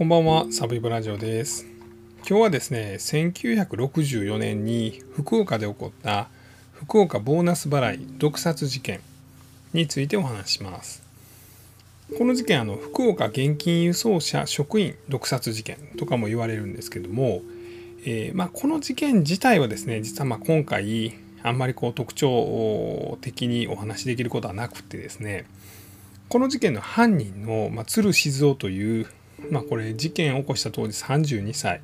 こんばんは、サブイブラジオです。今日はですね、1964年に福岡で起こった福岡ボーナス払い毒殺事件についてお話します。この事件あの福岡現金輸送車職員毒殺事件とかも言われるんですけども、えーまあ、この事件自体はですね実はま今回あんまりこう特徴的にお話しできることはなくてですねこの事件の犯人の、まあ、鶴静雄という、まあ、これ事件を起こした当時32歳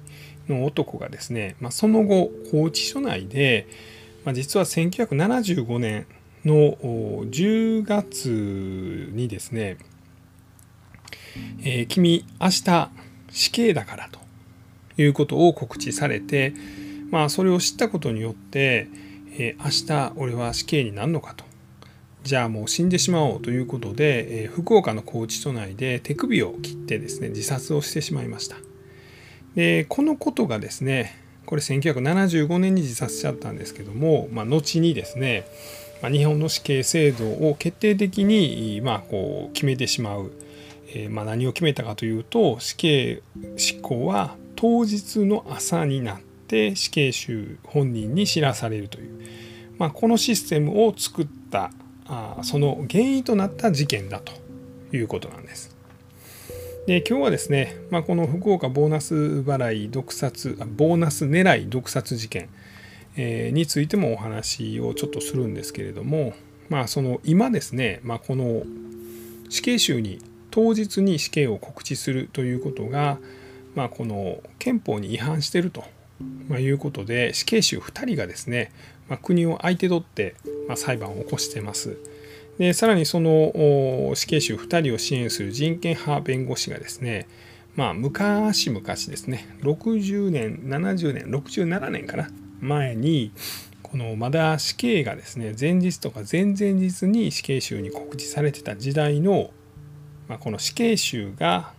の男がですね、まあ、その後拘置所内で、まあ、実は1975年の10月にですね、えー君明日死刑だからということを告知されて、まあ、それを知ったことによって、えー明日俺は死刑になるのかとじゃあもう死んでしまおうということで、えー福岡の拘置所内で手首を切ってですね自殺をしてしまいました。でこのことがですねこれ1975年に自殺しちゃったんですけども、まあ、後にですね、まあ、日本の死刑制度を決定的に、まあ、こう決めてしまう、えーまあ、何を決めたかというと死刑執行は当日の朝になって死刑囚本人に知らされるという、まあ、このシステムを作ったあその原因となった事件だということなんです。で今日はですね、まあ、この福岡ボーナス払い毒殺ボーナス狙い毒殺事件、えーについてもお話をちょっとするんですけれども、まあ、その今ですね、まあ、この死刑囚に当日に死刑を告知するということが、まあ、この憲法に違反していると、まあ、いうことで死刑囚2人がですね、まあ、国を相手取って、まあ、裁判を起こしてます。でさらにその死刑囚2人を支援する人権派弁護士がですねまあ昔々ですね60年70年67年かな前にこのまだ死刑がですね前日とか前々日に死刑囚に告知されてた時代の、まあ、この死刑囚が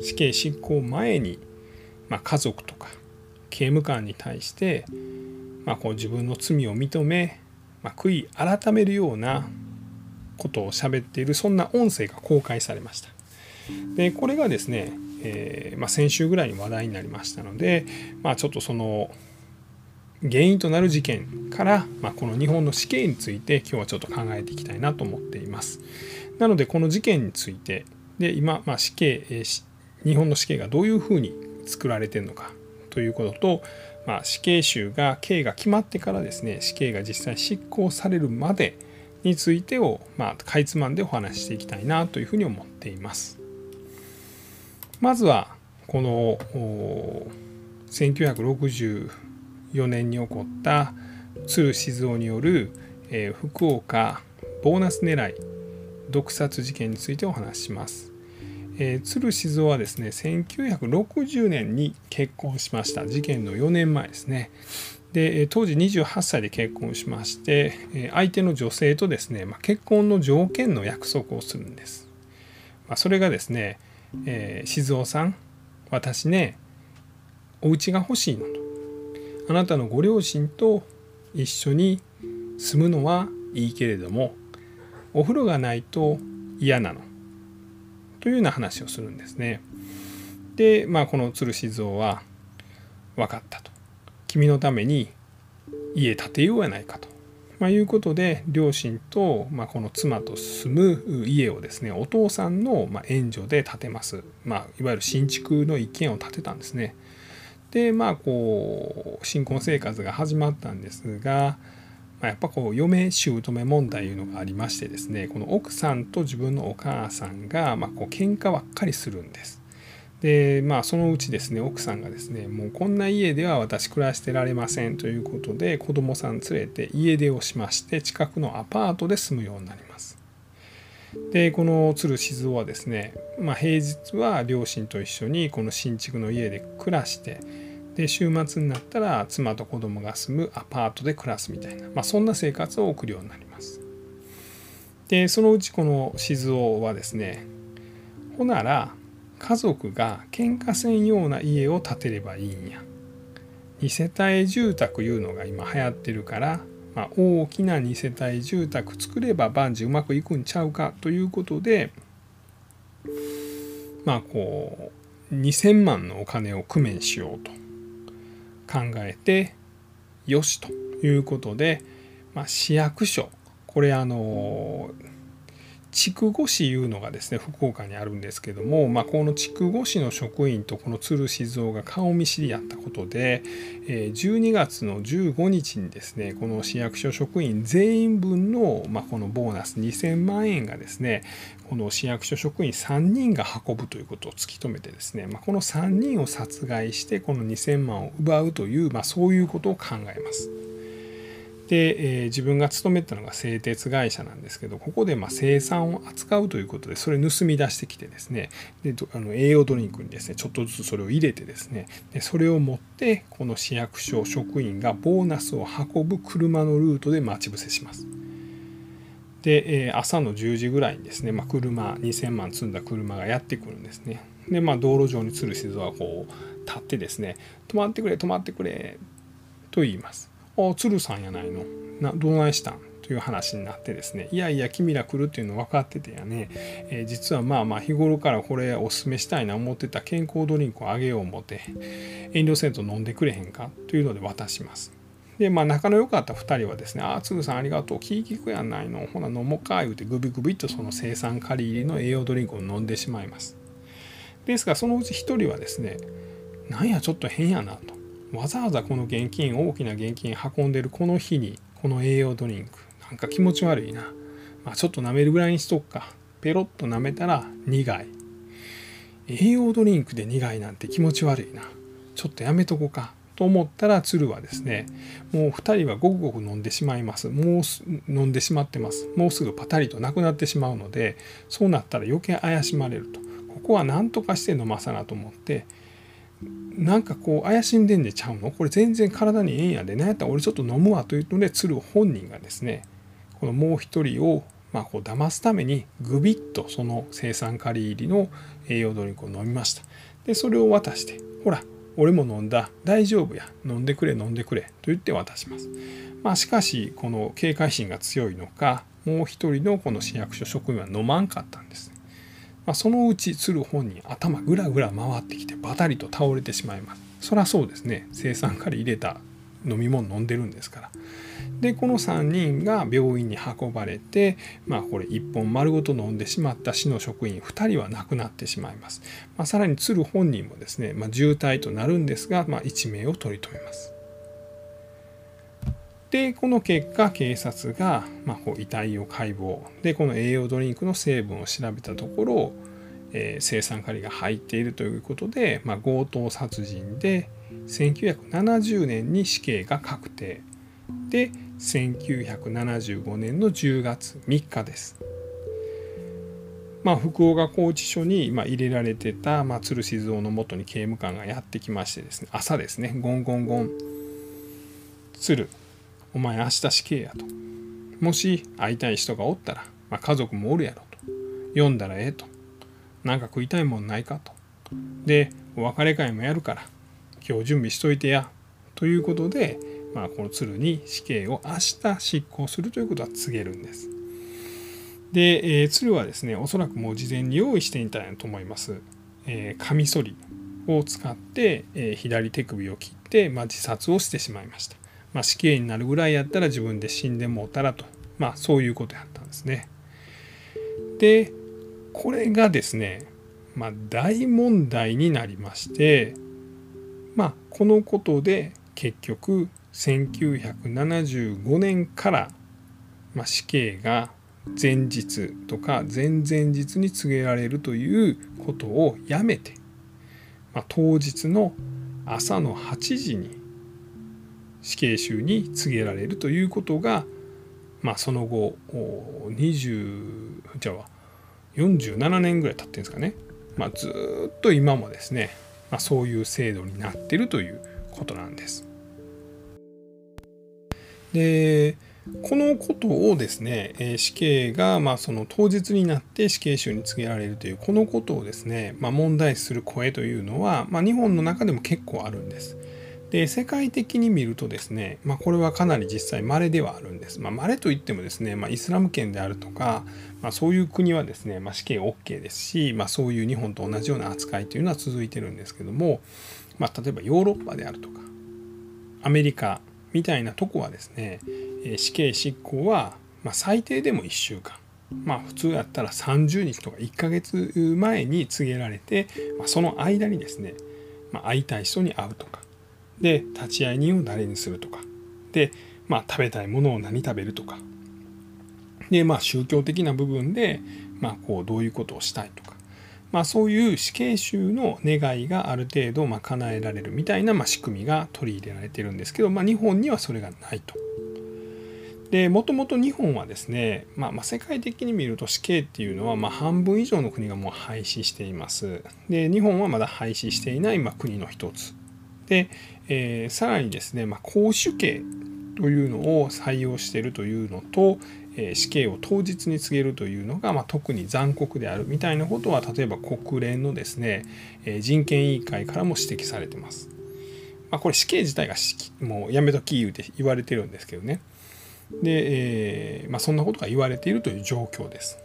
死刑執行前に、まあ、家族とか刑務官に対して、まあ、こう自分の罪を認め、まあ、悔い改めるようなことを喋っているそんな音声が公開されました。でこれがですね、えーまあ、先週ぐらいに話題になりましたので、まあ、ちょっとその原因となる事件から、まあ、この日本の死刑について今日はちょっと考えていきたいなと思っています。なのでこの事件についてで今、まあ、死刑、えー日本の死刑がどういうふうに作られてるのかということと、まあ、死刑囚が刑が決まってからですね死刑が実際執行されるまでについてを、まあ、かいつまんでお話ししていきたいなというふうに思っています。まずはこの1964年に起こった鶴静雄による、えー福岡ボーナス狙い毒殺事件についてお話しします。えー鶴静雄はですね1960年に結婚しました事件の4年前ですね。で当時28歳で結婚しまして相手の女性とですね、まあ、結婚の条件の約束をするんです。まあ、それがですね、えー静雄さん私ねお家が欲しいのとあなたのご両親と一緒に住むのはいいけれどもお風呂がないと嫌なのというような話をするんですね。でまあこの鶴静雄は分かったと君のために家建てようやないかと、まあ、いうことで両親と、まあ、この妻と住む家をですねお父さんの援助で建てます、まあ、いわゆる新築の一軒を建てたんですね。でまあこう新婚生活が始まったんですが、まあ、やっぱこう嫁姑問題いうのがありましてですねこの奥さんと自分のお母さんがまあこう喧嘩ばっかりするんです。でまあそのうちですね奥さんがですねもうこんな家では私暮らしてられませんということで子供さん連れて家出をしまして近くのアパートで住むようになります。でこの鶴静雄はですね、まあ、平日は両親と一緒にこの新築の家で暮らしてで週末になったら妻と子供が住むアパートで暮らすみたいな、まあ、そんな生活を送るようになります。でそのうちこの静雄はですねほなら家族が喧嘩せんような家を建てればいいんや。2世帯住宅いうのが今流行ってるから、まあ、大きな2世帯住宅作れば万事うまくいくんちゃうかということでまあこう2,000万のお金を工面しようと。考えてよしということで、まあ、市役所これあの筑後市いうのがですね福岡にあるんですけども、まあ、この筑後市の職員とこの鶴静雄が顔見知りやったことで12月の15日にですねこの市役所職員全員分の、まあ、このボーナス2000万円がですねこの市役所職員3人が運ぶということを突き止めてですね、まあ、この3人を殺害してこの2000万を奪うという、まあ、そういうことを考えます。で、えー、自分が勤めたのが製鉄会社なんですけどここでま生産を扱うということでそれ盗み出してきてですねであの栄養ドリンクにですねちょっとずつそれを入れてですねでそれを持ってこの市役所職員がボーナスを運ぶ車のルートで待ち伏せします。で、えー、朝の10時ぐらいにですね、まあ、車2000万積んだ車がやってくるんですね。でまあ道路上に鶴静はこう立ってですね「止まってくれ止まってくれ」と言います。あ鶴さんやないのなどないしたん？という話になってですねいやいや君ら来るっていうの分かっててやね、えー、実はまあまあ日頃からこれおすすめしたいな思ってた健康ドリンクをあげよう思って遠慮せんと飲んでくれへんかというので渡します。でまあ仲の良かった2人はですね「ああ鶴さんありがとう気利くやんないのほな飲もうか」言うてグビグビとその生産借り入りの栄養ドリンクを飲んでしまいます。ですがそのうち1人はですねなんやちょっと変やなと。わざわざこの現金大きな現金運んでるこの日にこの栄養ドリンク。なんか気持ち悪いな、まあ、ちょっと舐めるぐらいにしとくか。ペロッと舐めたら苦い。栄養ドリンクで苦いなんて気持ち悪いな。ちょっとやめとこうかと思ったら鶴はですねもう2人はごくごく飲んでしまいます。もう飲んでしまってます。もうすぐパタリとなくなってしまうのでそうなったら余計怪しまれると。ここは何とかして飲まさなと思ってなんかこう怪しんでんでちゃうの？これ全然体にええんやで。何やったら俺ちょっと飲むわというので鶴本人がですねこのもう一人をまあこう騙すためにグビッとその生産借り入りの栄養ドリンクを飲みました。でそれを渡してほら俺も飲んだ。大丈夫や。飲んでくれ飲んでくれ。と言って渡します。まあしかしこの警戒心が強いのかもう一人のこの市役所職員は飲まんかったんです。まあ、そのうち鶴本人頭ぐらぐら回ってきてバタリと倒れてしまいます。そりゃそうですね。生産から入れた飲み物飲んでるんですから。でこの3人が病院に運ばれてまあこれ1本丸ごと飲んでしまった市の職員2人は亡くなってしまいます、まあ、さらに鶴本人もですね、まあ、重体となるんですが、まあ、1名を取り留めます。でこの結果警察が、まあ、こう遺体を解剖。でこの栄養ドリンクの成分を調べたところ、えー、生産カリが入っているということで、まあ、強盗殺人で1970年に死刑が確定。で1975年の10月3日です。まあ、福岡拘置所に入れられてた、まあ、鶴静雄のもとに刑務官がやってきましてですね朝ですねゴンゴンゴン。鶴。お前明日死刑やと。もし会いたい人がおったら、まあ、家族もおるやろと。読んだらええと。なんか食いたいもんないかと。で、お別れ会もやるから、今日準備しといてや。ということで、まあ、この鶴に死刑を明日執行するということは告げるんです。で、えー、鶴はですね、おそらくもう事前に用意していたんやと思います。えー、カミソリを使って、えー、左手首を切って、まあ、自殺をしてしまいました。まあ、死刑になるぐらいやったら自分で死んでもうたらと、まあ、そういうことやったんですね。でこれがですね、まあ、大問題になりまして、まあ、このことで結局1975年から、まあ、死刑が前日とか前々日に告げられるということをやめて、まあ、当日の朝の8時に死刑囚に告げられるということが、まあ、その後20じゃあ47年ぐらい経ってるんですかね、まあ、ずっと今もですね、まあ、そういう制度になってるということなんです。でこのことをですね死刑がまあその当日になって死刑囚に告げられるというこのことをですね、まあ、問題視する声というのは、まあ、日本の中でも結構あるんです。で世界的に見るとですね、まあ、これはかなり実際稀ではあるんです。まあ、稀といってもですね、まあ、イスラム圏であるとか、まあ、そういう国はですね、まあ、死刑 OK ですし、まあ、そういう日本と同じような扱いというのは続いてるんですけども、まあ、例えばヨーロッパであるとかアメリカみたいなとこはですね死刑執行はま最低でも1週間まあ普通やったら30日とか1ヶ月前に告げられて、まあ、その間にですね、まあ、会いたい人に会うとかで立ち会い人を誰にするとかで、まあ、食べたいものを何食べるとかでまあ宗教的な部分で、まあ、こうどういうことをしたいとか、まあ、そういう死刑囚の願いがある程度まあ叶えられるみたいなまあ仕組みが取り入れられてるんですけど、まあ、日本にはそれがないと。でもともと日本はですね、まあ、まあ世界的に見ると死刑っていうのはまあ半分以上の国がもう廃止しています。で日本はまだ廃止していないまあ国の一つで、えー、さらにですね、まあ、公主刑というのを採用しているというのと、えー、死刑を当日に告げるというのが、まあ、特に残酷であるみたいなことは例えば国連のですね、えー、人権委員会からも指摘されてます。まあ、これ死刑自体がもうやめとき言うて言われてるんですけどね。で、えーまあ、そんなことが言われているという状況です。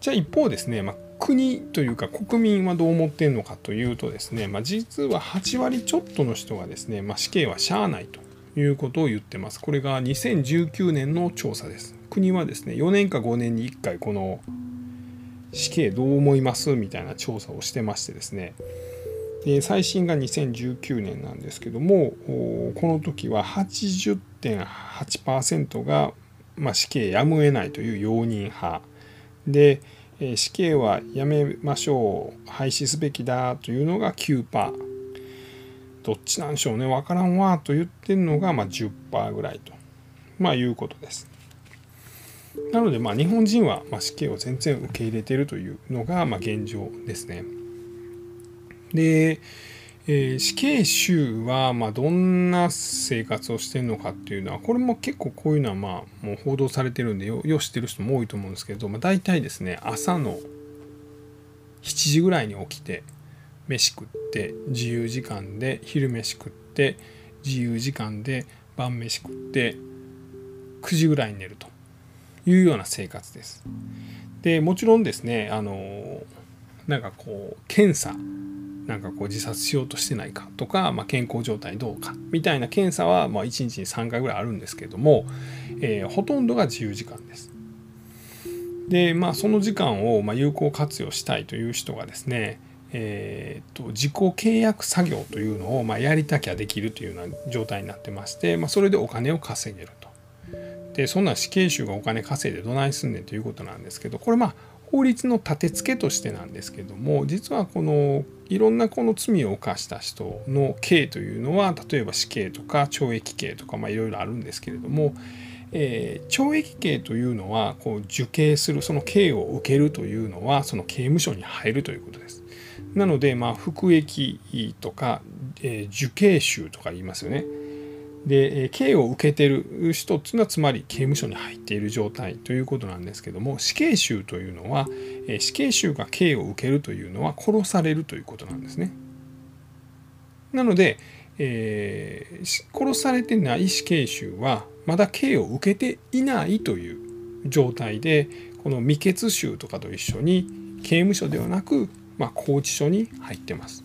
じゃあ一方ですね、まあ、国というか国民はどう思ってんのかというとですね、まあ、実は8割ちょっとの人がですね、まあ、死刑はしゃあないということを言ってます。これが2019年の調査です。国はですね、4年か5年に1回この死刑どう思いますみたいな調査をしてましてですね、で最新が2019年なんですけどもこの時は80.8%が、まあ、死刑やむを得ないという容認派で死刑はやめましょう廃止すべきだというのが9%どっちなんでしょうね。分からんわと言ってるのがま10%ぐらいと、まあ、いうことです。なのでまあ日本人はま死刑を全然受け入れているというのがま現状ですね。でえー、死刑囚はまどんな生活をしてるのかっていうのはこれも結構こういうのはまあもう報道されてるんでよよ知ってる人も多いと思うんですけど、まあ、大体ですね朝の7時ぐらいに起きて飯食って自由時間で昼飯食って自由時間で晩飯食って9時ぐらいに寝るというような生活です。でもちろんですねあのなんかこう検査なんかこう自殺しようとしてないかとか、まあ、健康状態どうかみたいな検査はま1日に3回ぐらいあるんですけども、えー、ほとんどが自由時間です。でまあその時間をま有効活用したいという人がですねえーと、自己契約作業というのをまやりたきゃできるというような状態になってまして、まあ、それでお金を稼げると。でそんな死刑囚がお金稼いでどないすんねんということなんですけどこれまあ法律の立て付けとしてなんですけども実はこのいろんなこの罪を犯した人の刑というのは例えば死刑とか懲役刑とかいろいろあるんですけれども、えー、懲役刑というのはこう受刑するその刑を受けるというのはその刑務所に入るということです。なので、まあ、服役とか、えー、受刑囚とか言いますよね。で刑を受けてる人っていうのはつまり刑務所に入っている状態ということなんですけども死刑囚というのは死刑囚が刑を受けるというのは殺されるということなんですね。なので、えー、殺されてない死刑囚はまだ刑を受けていないという状態でこの未決囚とかと一緒に刑務所ではなく、まあ、拘置所に入ってます。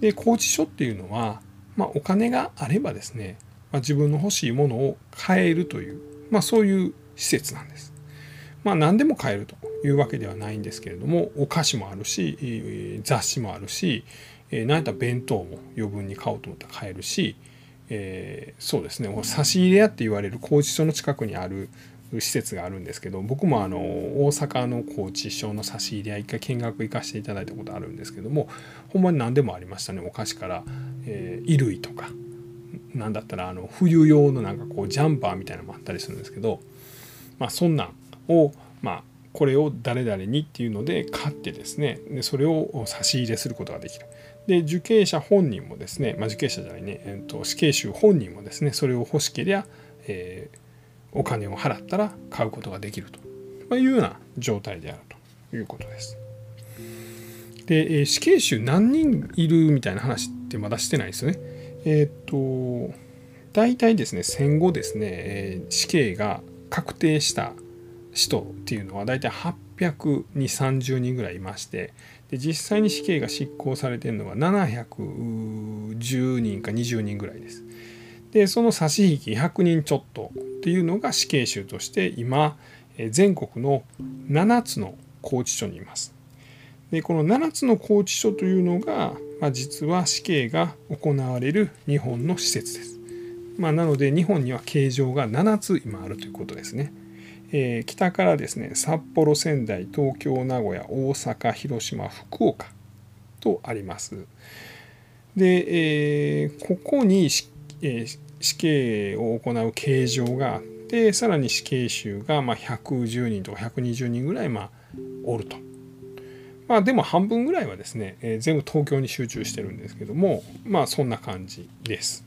で拘置所っていうのはまあ、お金があればですね、まあ、自分の欲しいものを買えるという、まあ、そういう施設なんです。まあ、何でも買えるというわけではないんですけれどもお菓子もあるし雑誌もあるし何やったら弁当も余分に買おうと思ったら買えるし、えー、そうですね差し入れ屋って言われる拘置所の近くにある施設があるんですけど僕もあの大阪の拘置所の差し入れ屋一回見学行かせていただいたことあるんですけどもほんまに何でもありましたねお菓子から、えー、衣類とか何だったらあの冬用のなんかこうジャンパーみたいなのもあったりするんですけどまあそんなんをまあこれを誰々にっていうので買ってですねでそれを差し入れすることができる。で受刑者本人もですね、まあ、受刑者じゃないね、えーと、死刑囚本人もですねそれを欲しけりゃ、えー、お金を払ったら買うことができるというような状態であるということです。で死刑囚何人いるみたいな話ってまだしてないですよね。えっ、と大体ですね戦後ですね、死刑が確定した人っていうのは大体800に30人ぐらいいましてで実際に死刑が執行されてるのは710人か20人ぐらいです。でその差し引き100人ちょっとっていうのが死刑囚として今全国の7つの拘置所にいます。でこの7つの拘置所というのが、まあ、実は死刑が行われる日本の施設です。まあ、なので日本には形状が7つ今あるということですね。えー、北からですね札幌仙台東京名古屋大阪広島福岡とあります。で、えー、ここに死えー、死刑を行う形状があってさらに死刑囚がまあ110人とか120人ぐらいまあおると。まあでも半分ぐらいはですね、えー、全部東京に集中してるんですけどもまあそんな感じです。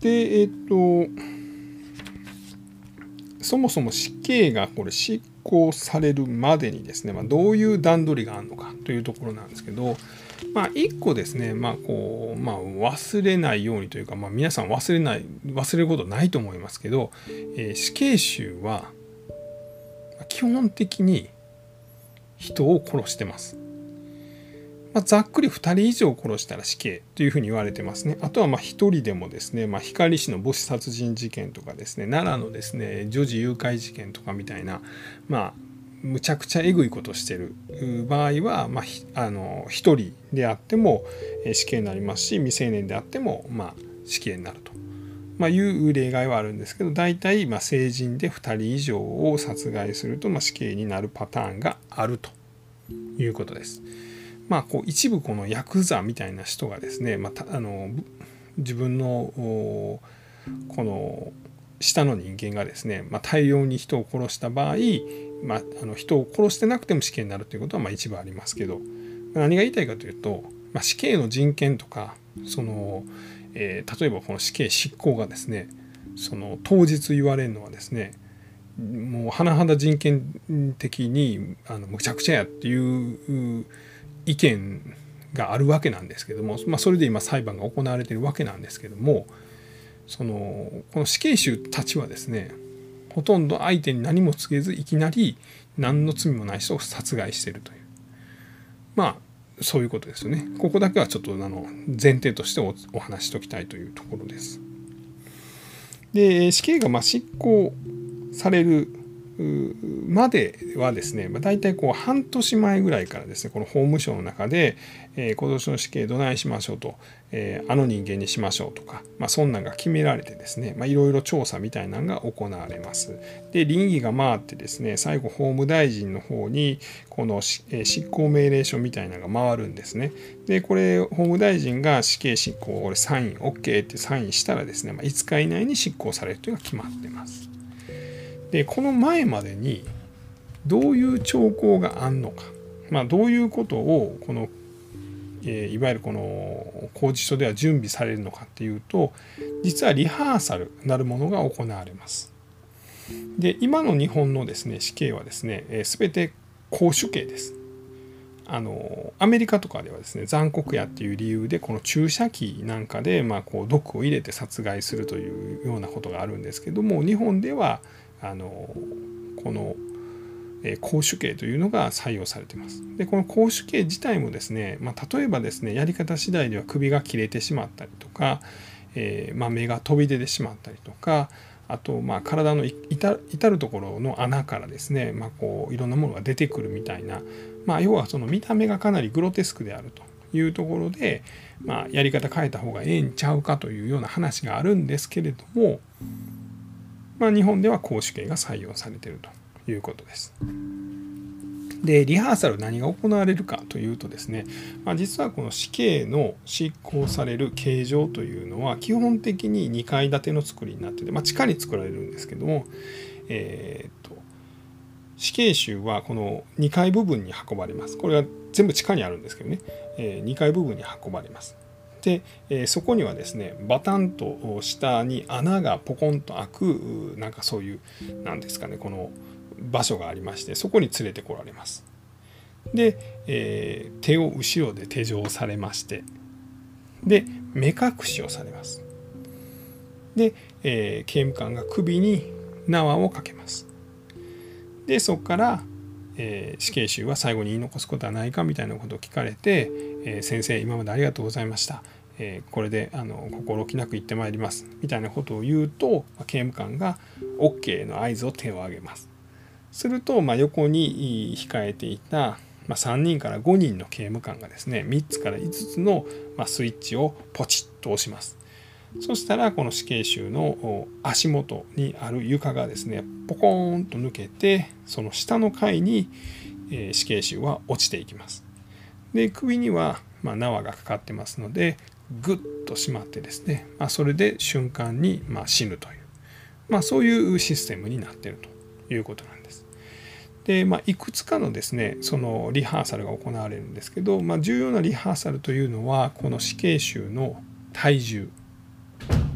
でえっ、とそもそも死刑がこれ執行されるまでにですね、まあ、どういう段取りがあるのかというところなんですけど、まあ、一個ですね、まあこうまあ、忘れないようにというか、まあ、皆さん忘れない忘れることないと思いますけど、えー、死刑囚は基本的に人を殺してます。まあ、ざっくり2人以上殺したら死刑というふうに言われてますね。あとはまあ1人でもですね、まあ、光市の母子殺人事件とかですね奈良のですね女児誘拐事件とかみたいなまあむちゃくちゃえぐいことしてる。場合は、まあ、あの1人であっても死刑になりますし未成年であっても、まあ、死刑になると、まあ、いう例外はあるんですけど大体、まあ、成人で2人以上を殺害すると、まあ、死刑になるパターンがあると。いうことです。まあ、こう一部このヤクザみたいな人がですね、まあ、あの自分のこの下の人間がですね、まあ、大量に人を殺した場合、まあ、あの人を殺してなくても死刑になるということはまあ一部ありますけど何が言いたいかというと、まあ、死刑の人権とかその、えー、例えばこの死刑執行がですねその当日言われるのはですねもう甚だ人権的にあのむちゃくちゃやっていう意見があるわけなんですけども、まあ、それで今裁判が行われているわけなんですけどもそのこの死刑囚たちはですねほとんど相手に何も告げずいきなり何の罪もない人を殺害しているというまあそういうことですよねここだけはちょっとあの前提としてお話ししておきたいというところです。で死刑がま執行されるまではですね、まあ、大体こう半年前ぐらいからですねこの法務省の中で、えー、今年の死刑どないしましょうと、えー、あの人間にしましょうとか、まあ、そんなんが決められてですねいろいろ調査みたいなのが行われます。で倫理が回ってですね最後法務大臣の方にこの、えー、執行命令書みたいなのが回るんですね。でこれ法務大臣が死刑執行これサイン OK ってサインしたらですね、まあ、5日以内に執行されるというのが決まってます。でこの前までにどういう兆候があんのか、まあ、どういうことをこの、えー、いわゆるこの工事所では準備されるのかっていうと実はリハーサルなるものが行われます。で今の日本のですね死刑はですね、えー、全て公主刑です。あのアメリカとかではですね残酷やっていう理由でこの注射器なんかで、まあ、こう毒を入れて殺害するというようなことがあるんですけども日本ではあのこの公主刑というのが採用されています。でこの公主刑自体もですね、まあ、例えばですねやり方次第では首が切れてしまったりとか、えー、まあ、目が飛び出てしまったりとかあとまあ体の至るところの穴からですね、まあ、こういろんなものが出てくるみたいな、まあ、要はその見た目がかなりグロテスクであるというところで、まあ、やり方変えた方がええんちゃうかというような話があるんですけれどもまあ、日本では公主刑が採用されているということです。でリハーサル何が行われるかというとですね、まあ、実はこの死刑の執行される形状というのは基本的に2階建ての作りになってて、まあ、地下に作られるんですけども、えー、っと死刑囚はこの2階部分に運ばれます。これは全部地下にあるんですけどね、えー、2階部分に運ばれます。で、え、そこにはですねバタンと下に穴がポコンと開くなんかそういう何ですかねこの場所がありましてそこに連れてこられます。で、えー、手を後ろで手錠されましてで目隠しをされますで、えー、刑務官が首に縄をかけますでそこから、えー、死刑囚は最後に言い残すことはないかみたいなことを聞かれて、えー、先生今までありがとうございました。えー、これであの心置きなく行ってまいります。みたいなことを言うと、まあ、刑務官が OK の合図を手を挙げます。すると、まあ、横に控えていた、まあ、3人から5人の刑務官がですね3つから5つの、ま、スイッチをポチッと押します。そしたらこの死刑囚の足元にある床がですねポコーンと抜けてその下の階に、死刑囚は落ちていきますで首には、ま、縄がかかってますのでグッと締まってですね、まあ、それで瞬間にま死ぬという、まあ、そういうシステムになってるということなんです。で、まあ、いくつかのですねそのリハーサルが行われるんですけど、まあ、重要なリハーサルというのはこの死刑囚の体重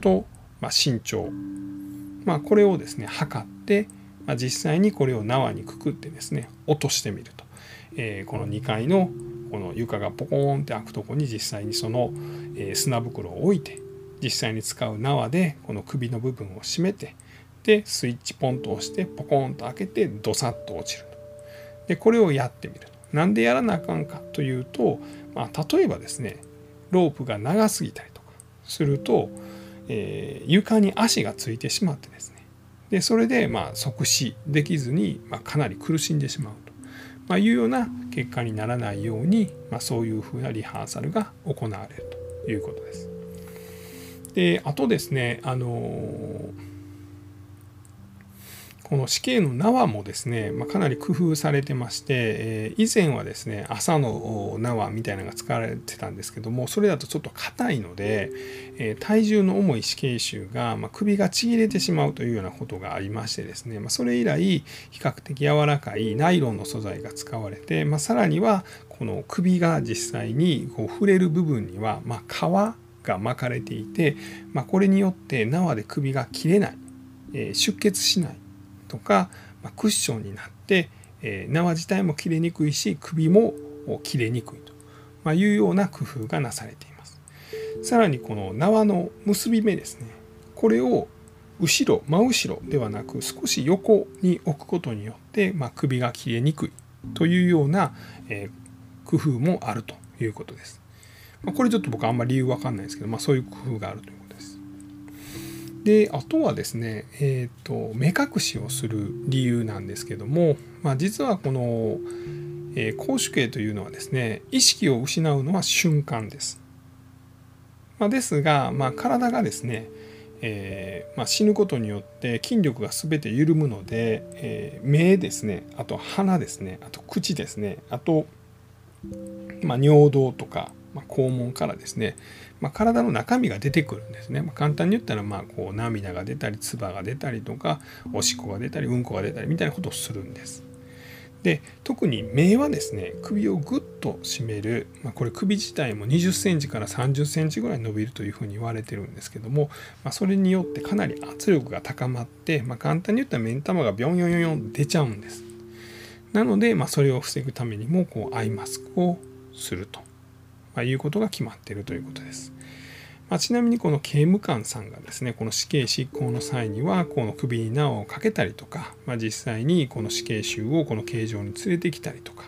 と、ま身長、まあ、これをですね測って、まあ実際にこれを縄にくくってですね落としてみると、えー、この2階のこの床がポコーンって開くとこに実際にその、え砂袋を置いて実際に使う縄でこの首の部分を締めてでスイッチポンと押してポコンと開けてドサッと落ちると。でこれをやってみるなんでやらなあかんかというと、まあ、例えばですねロープが長すぎたりとかすると、えー、床に足がついてしまってですねでそれでまあ即死できずに、まあ、かなり苦しんでしまうと。まあ、いうような結果にならないように、まあ、そういうふうなリハーサルが行われるということです。であとですねあのーこの死刑の縄もですね、まあ、かなり工夫されてまして、えー、以前はですね朝の縄みたいなのが使われてたんですけどもそれだとちょっと硬いので、えー、体重の重い死刑囚が、まあ、首がちぎれてしまうというようなことがありましてですね、まあ、それ以来比較的柔らかいナイロンの素材が使われて、まあ、さらにはこの首が実際にこう触れる部分には、まあ、皮が巻かれていて、まあ、これによって縄で首が切れない、えー、出血しないとか、まあ、クッションになって、えー、縄自体も切れにくいし首も切れにくいと、まあ、いうような工夫がなされています。さらにこの縄の結び目ですねこれを後ろ真後ろではなく少し横に置くことによって、まあ、首が切れにくいというような、えー、工夫もあるということです。ま、これちょっと僕あんまり理由わかんないですけど、まあ、そういう工夫があるというであとはですね、えーと、目隠しをする理由なんですけども、まあ、実はこの、えー、公主刑というのはですね意識を失うのは瞬間です。まあ、ですが、まあ、体がですね、えー、まあ、死ぬことによって筋力が全て緩むので、えー、目ですねあと鼻ですねあと口ですねあと、ま尿道とかまあ、肛門からですね、まあ、体の中身が出てくるんですね、まあ、簡単に言ったらまあこう涙が出たり唾が出たりとかおしっこが出たりうんこが出たりみたいなことをするんです。で特に目はですね首をぐっと締める、まあ、これ首自体も20センチから30センチぐらい伸びるというふうに言われてるんですけども、まあ、それによってかなり圧力が高まって、まあ、簡単に言ったら目ん玉がビョンヨンヨンヨン出ちゃうんです。なので、まあ、それを防ぐためにもこうアイマスクをするとまあ、いうことが決まっているということです。まあ、ちなみにこの刑務官さんがですねこの死刑執行の際にはこの首に縄をかけたりとか、まあ、実際にこの死刑囚をこの刑場に連れてきたりとか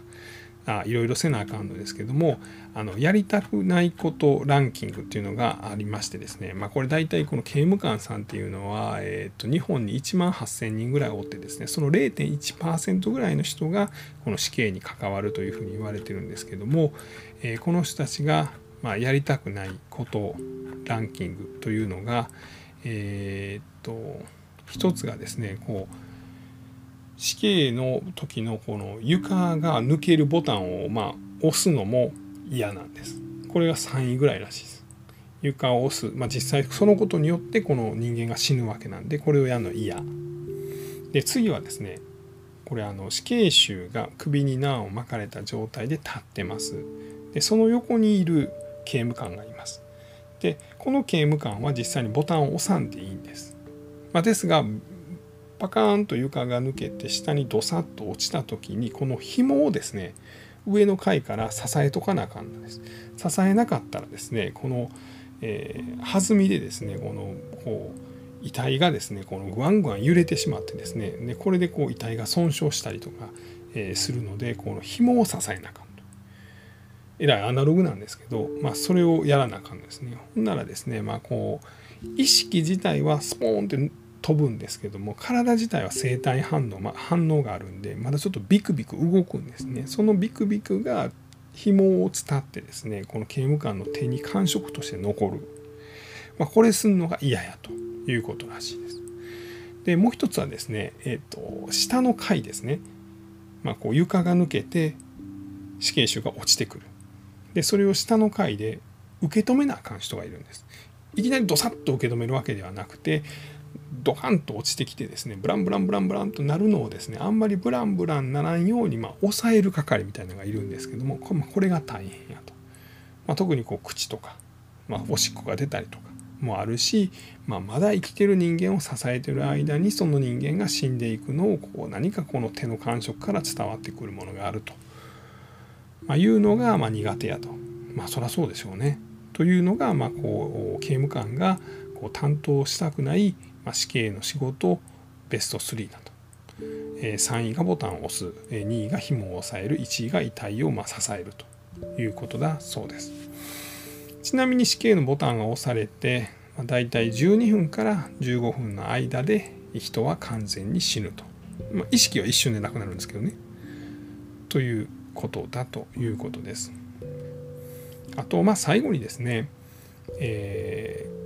あいろいろせなあかんのですけどもあのやりたくないことランキングっていうのがありましてですね、まあ、これ大体この刑務官さんっていうのは、えー、と日本に1万8,000人ぐらいおってですねその0.1%ぐらいの人がこの死刑に関わるというふうに言われてるんですけども、えー、この人たちが、まあ、やりたくないことランキングというのがえっ、と一つがですねこう死刑の時のこの床が抜けるボタンをま押すのも嫌なんです。これが3位ぐらいらしいです。床を押す、まあ、実際そのことによってこの人間が死ぬわけなんでこれをやるの嫌。で次はですねこれあの死刑囚が首に縄を巻かれた状態で立ってます。でその横にいる刑務官がいます。でこの刑務官は実際にボタンを押さんでいいんです。まあ、ですがパカーンと床が抜けて下にドサッと落ちた時にこの紐をですね上の階から支えとかなあかんのです。支えなかったらですねこの、えー、弾みでですねこのこう遺体がですねこのグワングワン揺れてしまってですねでこれでこう遺体が損傷したりとか、えー、するのでこの紐を支えなあかんと。えらいアナログなんですけど、まあ、それをやらなあかんですね。ほんならですねまあこう意識自体はスポーンって飛ぶんですけども体自体は生体反応、ま、反応があるんでまだちょっとビクビク動くんですね。そのビクビクが紐を伝ってですねこの刑務官の手に感触として残る、まあ、これすんのが嫌やということらしいです。でもう一つはですね、えーと、下の階ですね、まあ、こう床が抜けて死刑囚が落ちてくる。でそれを下の階で受け止めなあかん人がいるんです。いきなりドサッと受け止めるわけではなくてドカンと落ちてきてですねブランブランブランブランとなるのをですねあんまりブランブランならんように、まあ、抑える係みたいなのがいるんですけどもこれが大変やと、まあ、特にこう口とか、まあ、おしっこが出たりとかもあるし、まあ、まだ生きてる人間を支えてる間にその人間が死んでいくのをこう何かこの手の感触から伝わってくるものがあると、まあ、いうのがま苦手やと。まあそりゃそうでしょうね。というのがまこう刑務官がこう担当したくないまあ、死刑の仕事ベスト3だと、えー、3位がボタンを押す、えー、2位が紐を押さえる。1位が遺体をまあ支えると。いうことだそうです。ちなみに死刑のボタンが押されて、まあ、大体12分から15分の間で人は完全に死ぬと、まあ、意識は一瞬でなくなるんですけどね。ということだということです。あとまあ最後にですね、えー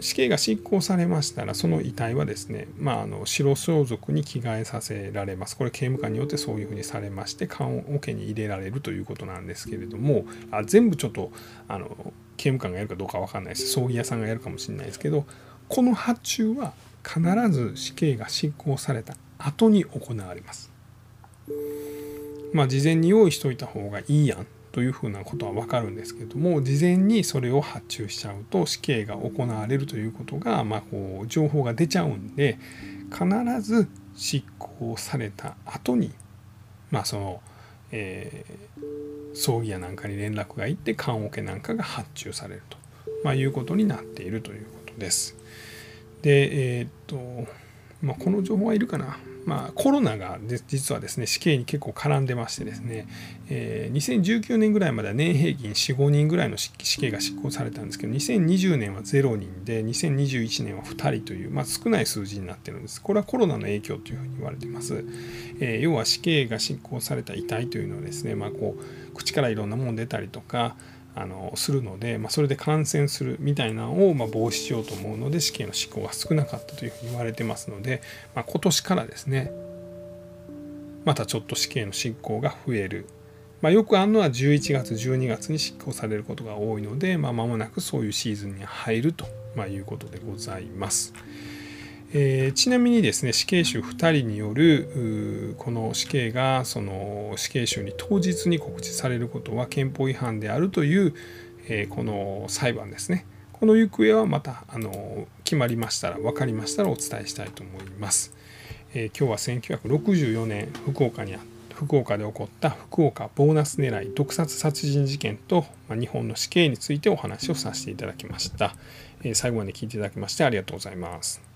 死刑が執行されましたらその遺体はですね、まあ、あの白装束に着替えさせられます。これ刑務官によってそういうふうにされまして棺桶に入れられるということなんですけれどもあ全部ちょっとあの刑務官がやるかどうか分かんないです。葬儀屋さんがやるかもしれないですけどこの発注は必ず死刑が執行された後に行われます。まあ事前に用意しといた方がいいやん。というふうなことは分かるんですけども事前にそれを発注しちゃうと死刑が行われるということが、まあ、こう情報が出ちゃうんで必ず執行された後にまあその、えー、葬儀屋なんかに連絡がいって棺桶なんかが発注されると、まあ、いうことになっているということです。でえー、っとまあ、この情報はいるかな？まあ、コロナが実はですね死刑に結構絡んでましてですね、えー、2019年ぐらいまでは年平均45人ぐらいの死刑が執行されたんですけど2020年は0人で2021年は2人という、まあ、少ない数字になってるんです。これはコロナの影響というふうに言われてます、えー、要は死刑が執行された遺体というのはですね、まあ、こう口からいろんなもの出たりとかあのするので、まあ、それで感染するみたいなのをま防止しようと思うので死刑の執行が少なかったというふうに言われてますので、まあ、今年からですねまたちょっと死刑の執行が増える、まあ、よくあるのは11月12月に執行されることが多いので、まあ、間もなくそういうシーズンに入ると、まいうことでございます。えー、ちなみにですね死刑囚2人によるこの死刑がその死刑囚に当日に告知されることは憲法違反であるという、えー、この裁判ですね。この行方はまたあの決まりましたら分かりましたらお伝えしたいと思います、えー、今日は1964年福岡にあ福岡で起こった福岡ボーナス狙い毒殺殺人事件と、まあ、日本の死刑についてお話をさせていただきました、え最後まで聞いていただきましてありがとうございます。